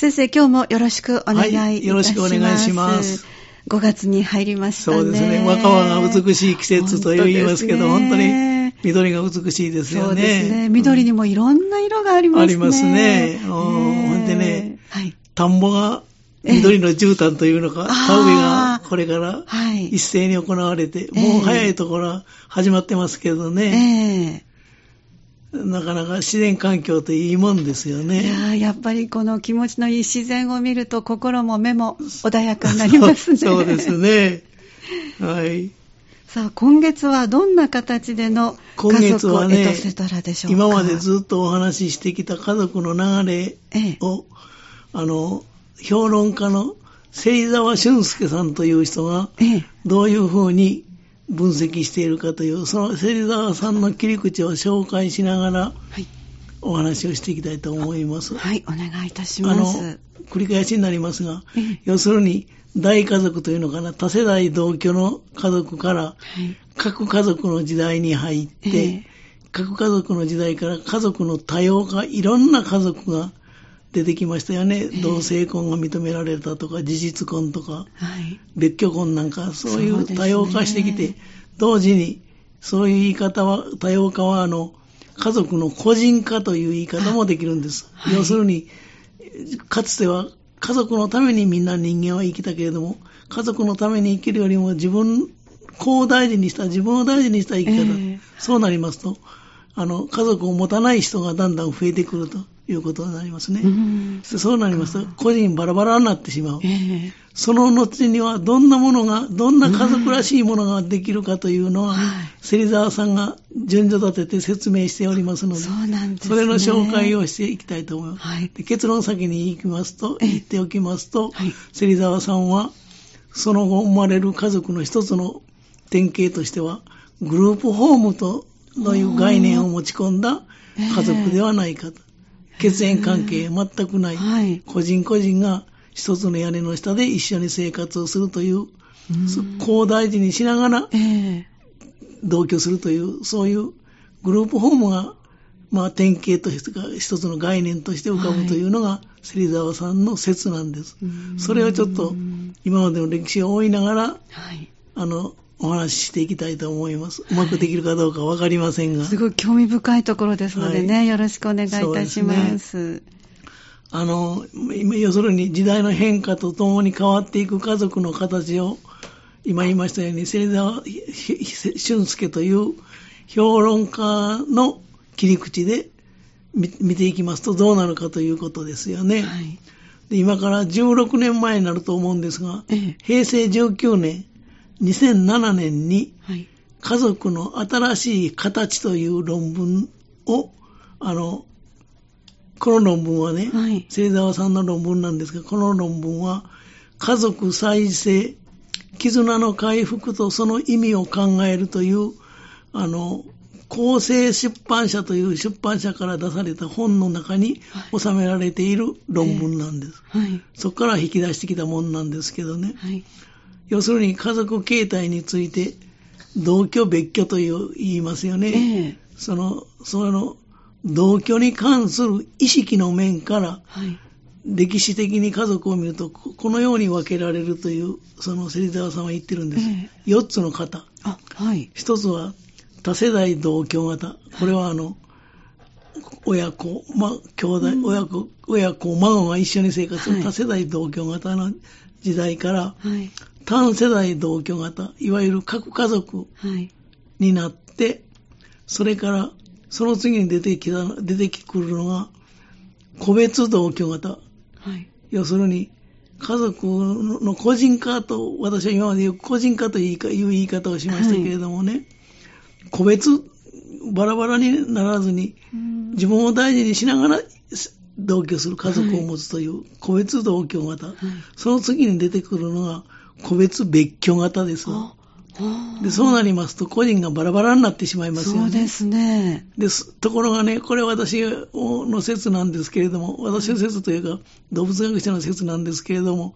先生、今日もよろしくお願いいたします。はい、よろしくお願いします。5月に入りましたね。そうですね。若葉が美しい季節と言いますけど、本当に緑が美しいですよね。そうですね。緑にもいろんな色がありますね。ありますね。ほんでね、はい、田んぼが緑の絨毯というのか、田植えがこれから一斉に行われて、もう早いところは始まってますけどね。えーなかなか自然環境っていいもんですよね。いややっぱりこの気持ちのいい自然を見ると心も目も穏やかになりますね。そうですね。はい。さあ、今月はどんな形での家族をエトセトラでしょうか、今までずっとお話ししてきた家族の流れを、ええ、あの、評論家の芹沢俊介さんという人が、どういうふうに分析しているかという、その芹沢さんの切り口を紹介しながら、はい、お話をしていきたいと思います。はい、お願いいたします。あの、繰り返しになりますが、要するに、大家族というのかな、多世代同居の家族から、核家族の時代に入って、核家族の時代から家族の多様化、いろんな家族が出てきましたよね、同性婚が認められたとか、事実婚とか、別居婚なんか、そういう多様化してきて、同時に、そういう言い方は、多様化は、あの、家族の個人化という言い方もできるんです。要するに、かつては家族のためにみんな人間は生きたけれども、家族のために生きるよりも自分、子を大事にした、自分を大事にした生き方、えー、そうなりますと、あの、家族を持たない人がだんだん増えてくると。いうことになりますね。うん、そうなりますと、個人バラバラになってしまう。えー、その後にはどんなものが、どんな家族らしいものができるかというのは、うん、芹沢さんが順序立てて説明しておりますので、そうなんです、ね、それの紹介をしていきたいと思います。はい、結論先に行きますと、言っておきますと、はい、芹沢さんは、その後生まれる家族の一つの典型としては、グループホームという概念を持ち込んだ家族ではないかと。血縁関係全くない、はい、個人個人が一つの屋根の下で一緒に生活をするという、こう大事にしながら、同居するという、そういうグループホームが、まあ、典型としてか、一つの概念として浮かぶというのが、芹沢さんの説なんです。それをちょっと、今までの歴史を追いながら、はい、あの、お話ししていきたいと思います。うまくできるかどうかわかりませんが。すごい興味深いところですのでね、はい、よろしくお願いいたします。ね、あの、要するに時代の変化とともに変わっていく家族の形を、今言いましたように、芹沢俊介という評論家の切り口で見ていきますとどうなるかということですよね。はい、で今から16年前になると思うんですが、ええ、平成19年、2007年に、家族の新しい形という論文を、あの、この論文はね、はい、芹沢さんの論文なんですが、この論文は、家族再生、絆の回復とその意味を考えるという、あの、厚生出版社という出版社から出された本の中に収められている論文なんです。はい、そこから引き出してきたもんなんですけどね。はい要するに家族形態について、同居別居という言いますよね。えー、その、その、同居に関する意識の面から、はい、歴史的に家族を見ると、このように分けられるという、その芹沢さんは言ってるんです。えー、4つの型。あ、はい。1つは、多世代同居型。これはあの、親子、ま、兄弟、うん、親子、親子、孫が一緒に生活する多世代同居型の時代から、はい、単世代同居型、いわゆる核家族になって、はい、それから、その次に出てきた、出てくるのが、個別同居型。はい、要するに、家族の個人化と、私は今までよく個人化という言い方をしましたけれどもね、はい、個別、バラバラにならずに、自分を大事にしながら同居する家族を持つという個別同居型、はい、その次に出てくるのが個別別居型です。でそうなりますと個人がバラバラになってしまいますよね。そうですね。ですところがね、これ私の説なんですけれども、私の説というか動物学者の説なんですけれども、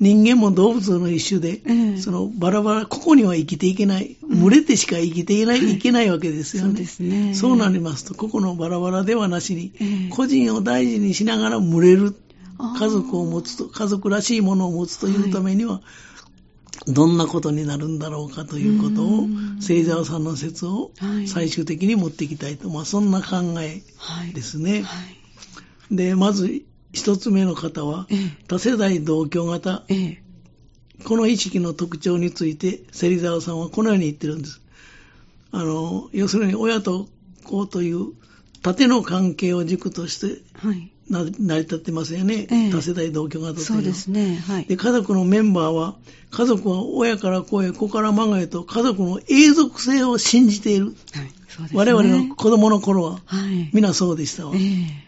人間も動物の一種で、えー、そのバラバラ、ここには生きていけない、群れてしか生きていない、うん、いけないわけですよね。そうですね。そうなりますと、ここのバラバラではなしに、えー、個人を大事にしながら群れる。家族を持つと、家族らしいものを持つというためには、どんなことになるんだろうかということをうん、聖沢さんの説をはい最終的に持っていきたいと、まあそんな考えはい。ですね。はい。で、まず一つ目の方はえ、え多世代同居型。ええ。この意識の特徴について、芹沢さんはこのように言ってるんです。あの、要するに親と子という縦の関係を軸としてはい。な成り立ってますよね。ええ多世代同居型というそうですね。はい。で、家族のメンバーは、家族は親から子へ、子から孫へと家族の永続性を信じている。はい。そうですね。我々の子供の頃は、はい。皆そうでしたわ。ええ。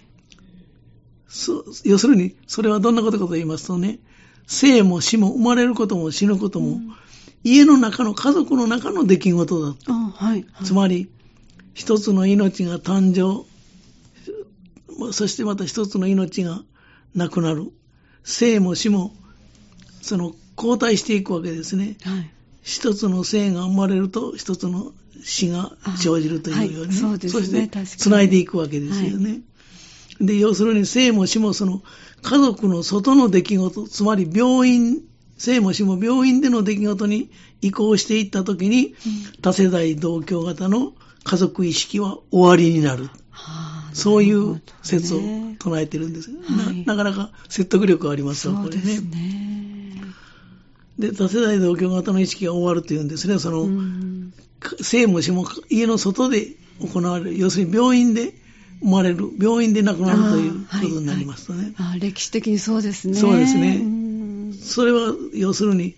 そ要するに、それはどんなことかと言いますとね、生も死も生まれることも死ぬことも、うん家の中の家族の中の出来事だ。あ、はい。はいつまり、一つの命が誕生、そしてまた一つの命が亡くなる。生も死も、その交代していくわけですね。はい。一つの生が生まれると、一つの死が生じるというように、あはいそうですねして繋いでいくわけですよね。で、要するに生も死もその家族の外の出来事、つまり病院、生も死も病院での出来事に移行していったときに、多世代同居型の家族意識は終わりになる。はあそういう説を唱えてるんです。はいななかなか説得力ありますわ、これね。ね。で、多世代同居型の意識が終わるというんですね。その、うん生も死も家の外で行われる、要するに病院で生まれる、病院で亡くなるということになりますとね。あ歴史的にそうですね。そうですねんそれは要するに、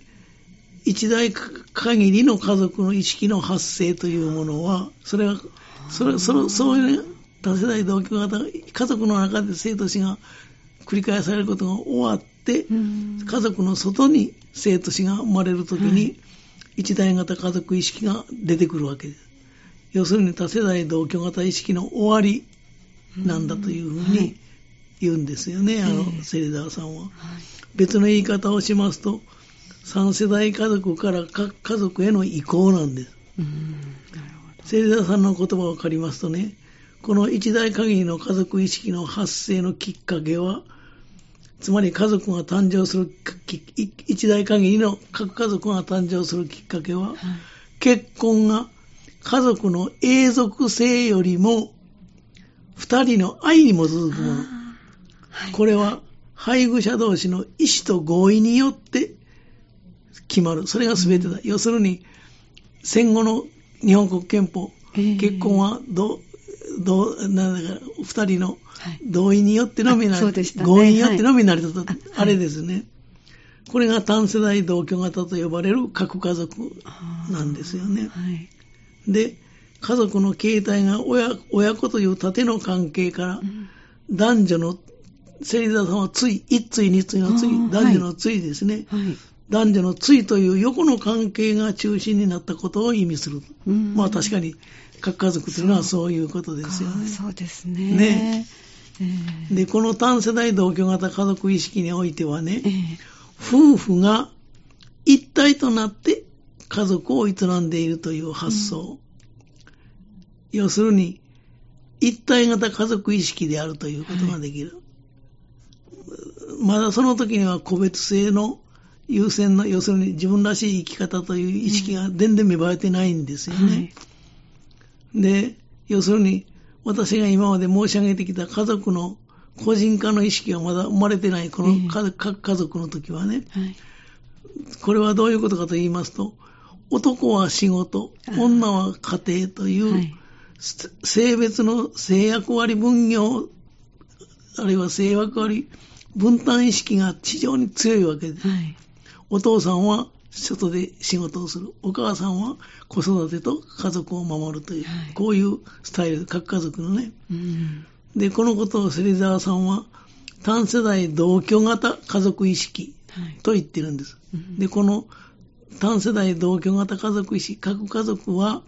一代限りの家族の意識の発生というものは、それは、それ、それ、そういう多世代同居型、家族の中で生と死が繰り返されることが終わって、うん。家族の外に生と死が生まれるときに、はい一代型家族意識が出てくるわけ。です。要するに多世代同居型意識の終わりなんだというふうにはい言うんですよね、あのええ、芹沢さんは。はい。別の言い方をしますと、三世代家族から各家族への移行なんです。芹沢さんの言葉を借りますとね、この一代限りの家族意識の発生のきっかけは、つまり家族が誕生する一代限りの各家族が誕生するきっかけは、ど。はい結婚が家族の永続性よりも、二人の愛に基づくもの。はいこれは配偶者同士の意思と合意によって決まる。それが全てだ。要するに、戦後の日本国憲法、ええ結婚はどどうなんだか二人のはい同意によってのみなあそうでしたね合意によってのみ成り立つ、はいあれですね。これが単世代同居型と呼ばれる核家族なんですよね。はい。で、家族の形態が親親子という縦の関係からうん男女の、芹沢さんは対、一対二対の対あー、男女の対ですね。はい。男女の対という横の関係が中心になったことを意味する。うんまあ確かに、各家族というのはそういうことですよね。あそうですね。ねええで、この単世代同居型家族意識においてはねえ、え夫婦が一体となって家族を営んでいるという発想。要するに、一体型家族意識であるということができる。まだその時には個別性の優先の、要するに自分らしい生き方という意識が全然芽生えてないんですよね。はいで、要するに、私が今まで申し上げてきた家族の個人化の意識がまだ生まれてない、このええ家各家族の時はね、はい。これはどういうことかと言いますと、男は仕事、女は家庭という、はいす性別の性役割分業、あるいは性役割分担意識が非常に強いわけです。はい。お父さんは外で仕事をする。お母さんは子育てと家族を守るという、はいこういうスタイル、各家族のね。うん。で、このことを芹沢さんは、単世代同居型家族意識はい。と言ってるんです。うんで、この単世代同居型家族意識、各家族は、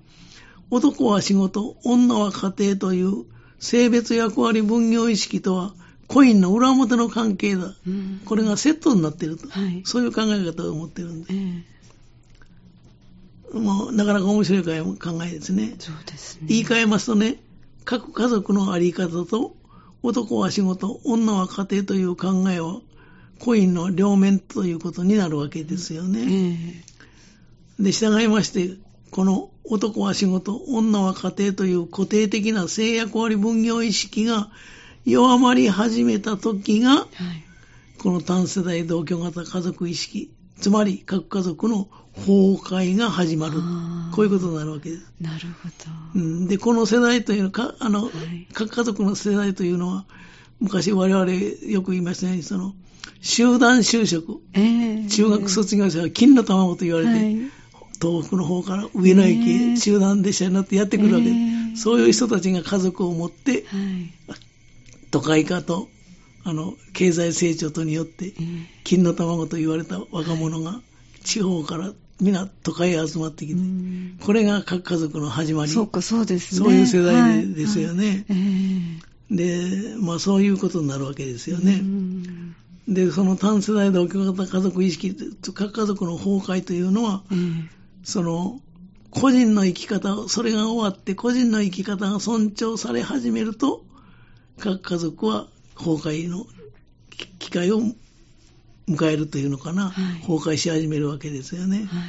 男は仕事、女は家庭という性別役割分業意識とは、コインの裏表の関係だ。うんこれがセットになっていると。はい。そういう考え方を持ってるんでええもうなかなか面白い考えですね。そうですね。言い換えますとね、各家族のあり方と男は仕事、女は家庭という考えは、コインの両面ということになるわけですよね。えで、従いまして、この男は仕事、女は家庭という固定的な性役割分業意識が弱まり始めた時が、えはい。この単世代同居型家族意識、つまり各家族の崩壊が始まるこういうことになるわけです。なるほど。うんで、この世代というのか、あの、はい各家族の世代というのは、昔我々よく言いましたように、その、集団就職、ええ中学卒業生は金の卵と言われて、はい東北の方から上野駅集団列車に乗ってやってくるわけです。ねえそういう人たちが家族を持って、はい。都会化と、あの、経済成長とによって、ええ金の卵と言われた若者が地方から皆都会へ集まってきうて、ん。これが各家族の始まり。そうか、そうですね。そういう世代ですよね。はい。えで、まあそういうことになるわけですえよね。うん。で、その単世代同居型家族意識、各家族の崩壊というのは、ええその、個人の生き方を、それが終わって個人の生き方が尊重され始めると、各家族は崩壊のき機会を迎えるというのかな、はい崩壊し始めるわけですよね。は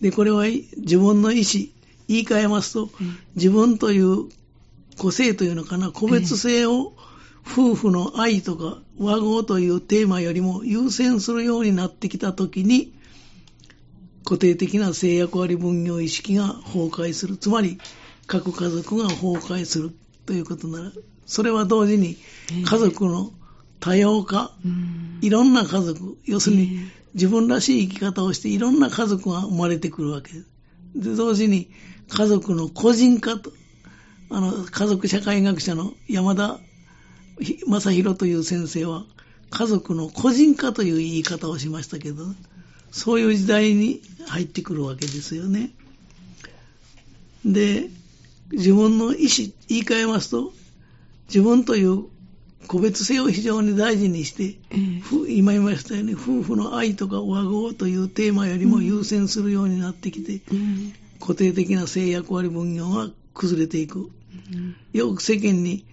い。で、これは自分の意思、言い換えますと、うん自分という個性というのかな、個別性を夫婦の愛とか和合というテーマよりも優先するようになってきたときに、固定的な性役割分業意識が崩壊する。つまり、各家族が崩壊するということなら、それは同時に家族の多様化、うんいろんな家族、要するにええ自分らしい生き方をしていろんな家族が生まれてくるわけです。で、同時に家族の個人化と、あの、家族社会学者の山田正宏という先生は、家族の個人化という言い方をしましたけど、そういう時代に入ってくるわけですよね。で、自分の意思、言い換えますと、自分という個別性を非常に大事にして、今言いましたように、夫婦の愛とか和合というテーマよりも優先するようになってきて、うん固定的な性役割分業が崩れていく。うんよく世間に、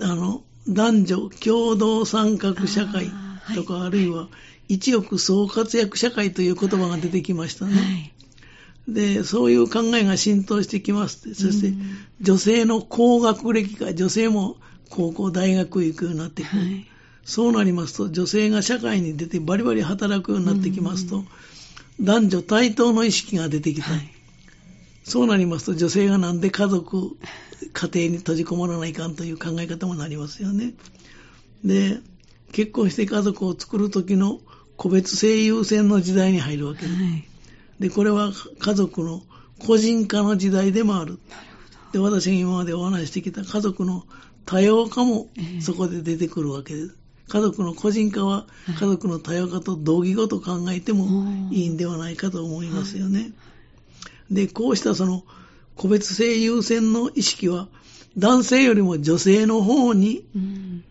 あの、男女共同参画社会とか、あるいは、一億総活躍社会という言葉が出てきましたね。はい。で、そういう考えが浸透してきます。そしてうん、女性の高学歴化、女性も高校、大学へ行くようになってくる。はい。そうなりますと、女性が社会に出てバリバリ働くようになってきますと、男女対等の意識が出てきた。はい。そうなりますと、女性がなんで家族、家庭に閉じこもらないかんという考え方もなりますよね。で、結婚して家族を作る時の個別性優先の時代に入るわけです。はい。で、これは家族の個人化の時代でもある。で、私が今までお話ししてきた家族の多様化もええそこで出てくるわけです。家族の個人化は家族の多様化と同義語と考えてもいいんではないかと思いますよね。で、こうしたその個別性優先の意識は男性よりも女性の方にうん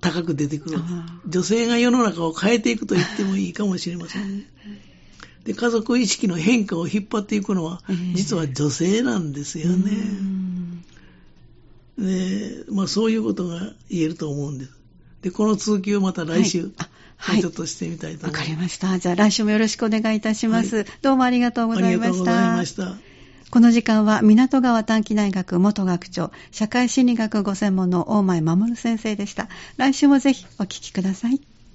高く出てくる女性が世の中を変えていくと言ってもいいかもしれませんね。で、家族意識の変化を引っ張っていくのはええ、実は女性なんですようね。んで、まあそういうことが言えると思うんです。で、この続きをまた来週、はいちょっとしてみたいとわか思います。りました。じゃあ来週もよろしくお願いいたします。はどうもありがとうございましありがとうございたま。した。この時間は港川短期大学元学長、社会心理学ご専門の大前守先生でした。来週もぜひお聞きください。